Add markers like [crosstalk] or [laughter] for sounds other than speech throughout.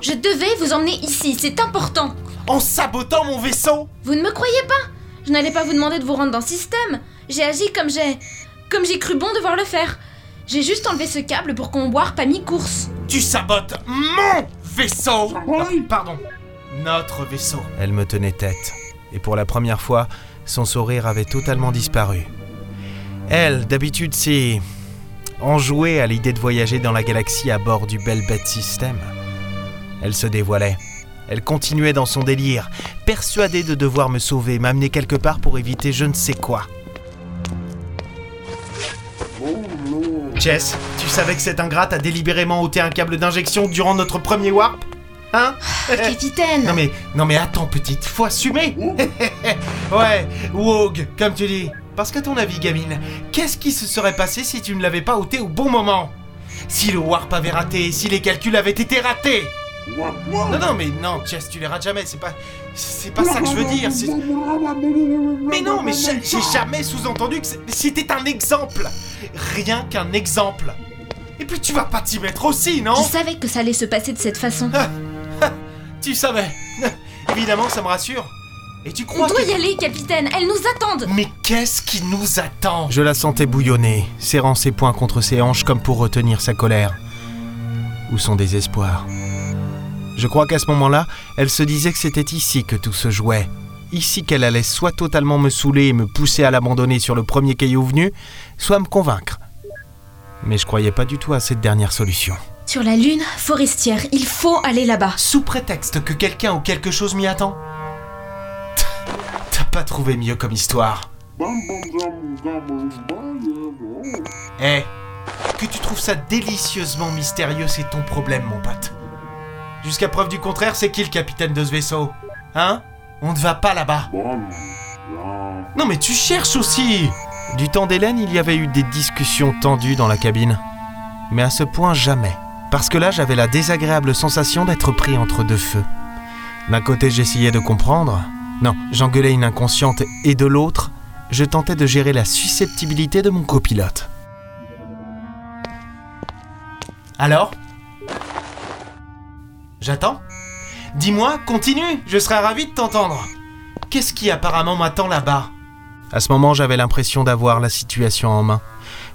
Je devais vous emmener ici, c'est important. En sabotant mon vaisseau Vous ne me croyez pas? Je n'allais pas vous demander de vous rendre dans le système. J'ai agi comme j'ai. comme j'ai cru bon devoir le faire. J'ai juste enlevé ce câble pour qu'on warp à mi-course. Tu sabotes mon vaisseau Non, Pardon. Notre vaisseau. Elle me tenait tête, et pour la première fois, son sourire avait totalement disparu. Elle, d'habitude, c'est enjouée à l'idée de voyager dans la galaxie à bord du Bell Bête System. Elle se dévoilait. Elle continuait dans son délire, persuadée de devoir me sauver, m'amener quelque part pour éviter je ne sais quoi. Jess, tu savais que cette ingrate a délibérément ôté un câble d'injection durant notre premier warp Hein? Capitaine Non mais, non mais attends petite, faut assumer [laughs] Ouais, Wogue, comme tu dis. Parce qu'à ton avis, gamine, qu'est-ce qui se serait passé si tu ne l'avais pas ôté au bon moment? Si le warp avait raté, si les calculs avaient été ratés Non, non, mais non, Jess, tu les rates jamais, c'est pas... C'est pas ça que je veux dire, c'est... Mais non, mais j'ai j'ai jamais sous-entendu que c'était un exemple Rien qu'un exemple Et puis tu vas pas t'y mettre aussi, non? Je savais que ça allait se passer de cette façon. Tu savais [laughs] Évidemment, ça me rassure. Et tu On crois doit que... y aller, capitaine. Elles nous attendent. Mais qu'est-ce qui nous attend? Je la sentais bouillonner, serrant ses poings contre ses hanches comme pour retenir sa colère. Ou son désespoir. Je crois qu'à ce moment-là, elle se disait que c'était ici que tout se jouait. Ici qu'elle allait soit totalement me saouler et me pousser à l'abandonner sur le premier caillou venu, soit me convaincre. Mais je croyais pas du tout à cette dernière solution. Sur la lune forestière, il faut aller là-bas. Sous prétexte que quelqu'un ou quelque chose m'y attend T'as pas trouvé mieux comme histoire Eh, que tu trouves ça délicieusement mystérieux, c'est ton problème, mon pote. Jusqu'à preuve du contraire, c'est qui le capitaine de ce vaisseau Hein? On ne va pas là-bas. Non mais tu cherches aussi Du temps d'Hélène, il y avait eu des discussions tendues dans la cabine. Mais à ce point, jamais. Parce que là, j'avais la désagréable sensation d'être pris entre deux feux. D'un côté, j'essayais de comprendre. Non, j'engueulais une inconsciente. Et de l'autre, je tentais de gérer la susceptibilité de mon copilote. Alors? J'attends Dis-moi, continue, je serais ravi de t'entendre. Qu'est-ce qui apparemment m'attend là-bas? À ce moment, j'avais l'impression d'avoir la situation en main.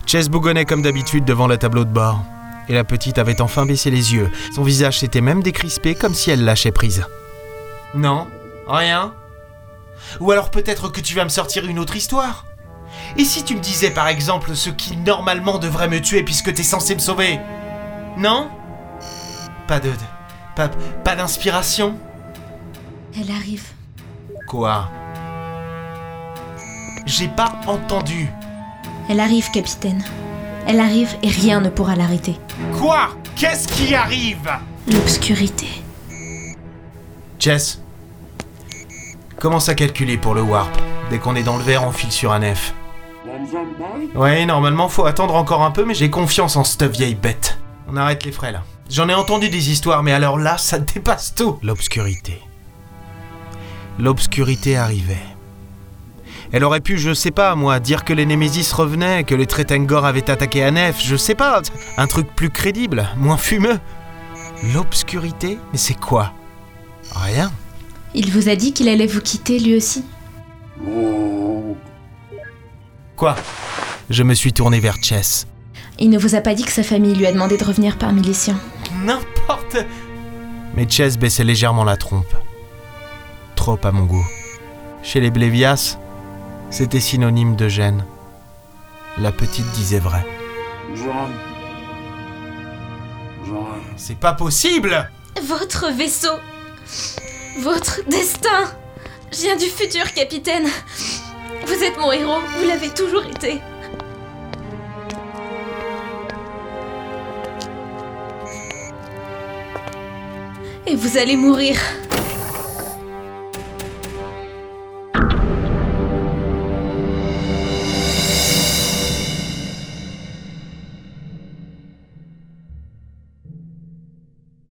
Chess bougonnait comme d'habitude devant le tableau de bord. Et la petite avait enfin baissé les yeux. Son visage s'était même décrispé comme si elle lâchait prise. Non, rien. Ou alors peut-être que tu vas me sortir une autre histoire. Et si tu me disais par exemple ce qui normalement devrait me tuer puisque t'es censé me sauver? Non? Pas de... Pas, pas d'inspiration Elle arrive. Quoi? J'ai pas entendu. Elle arrive, capitaine. Elle arrive et rien ne pourra l'arrêter. Quoi? Qu'est-ce qui arrive? L'obscurité. Jess, commence à calculer pour le warp? Dès qu'on est dans le vert, on file sur un F. Ouais, normalement, faut attendre encore un peu, mais j'ai confiance en cette vieille bête. On arrête les frais là. J'en ai entendu des histoires, mais alors là, ça [laughs] dépasse tout. L'obscurité. L'obscurité arrivait. Elle aurait pu, je sais pas, moi, dire que les Némésis revenaient, que les Tretengor avaient attaqué à Nef, je sais pas. Un truc plus crédible, moins fumeux. L'obscurité? Mais c'est quoi? Rien. Il vous a dit qu'il allait vous quitter lui aussi Quoi? Je me suis tourné vers Chess. Il ne vous a pas dit que sa famille lui a demandé de revenir parmi les siens. N'importe. Mais Chess baissait légèrement la trompe. Trop à mon goût. Chez les Blévias, c'était synonyme de gêne. La petite disait vrai. C'est pas possible Votre vaisseau Votre destin Je viens du futur, capitaine Vous êtes mon héros, vous l'avez toujours été. Et vous allez mourir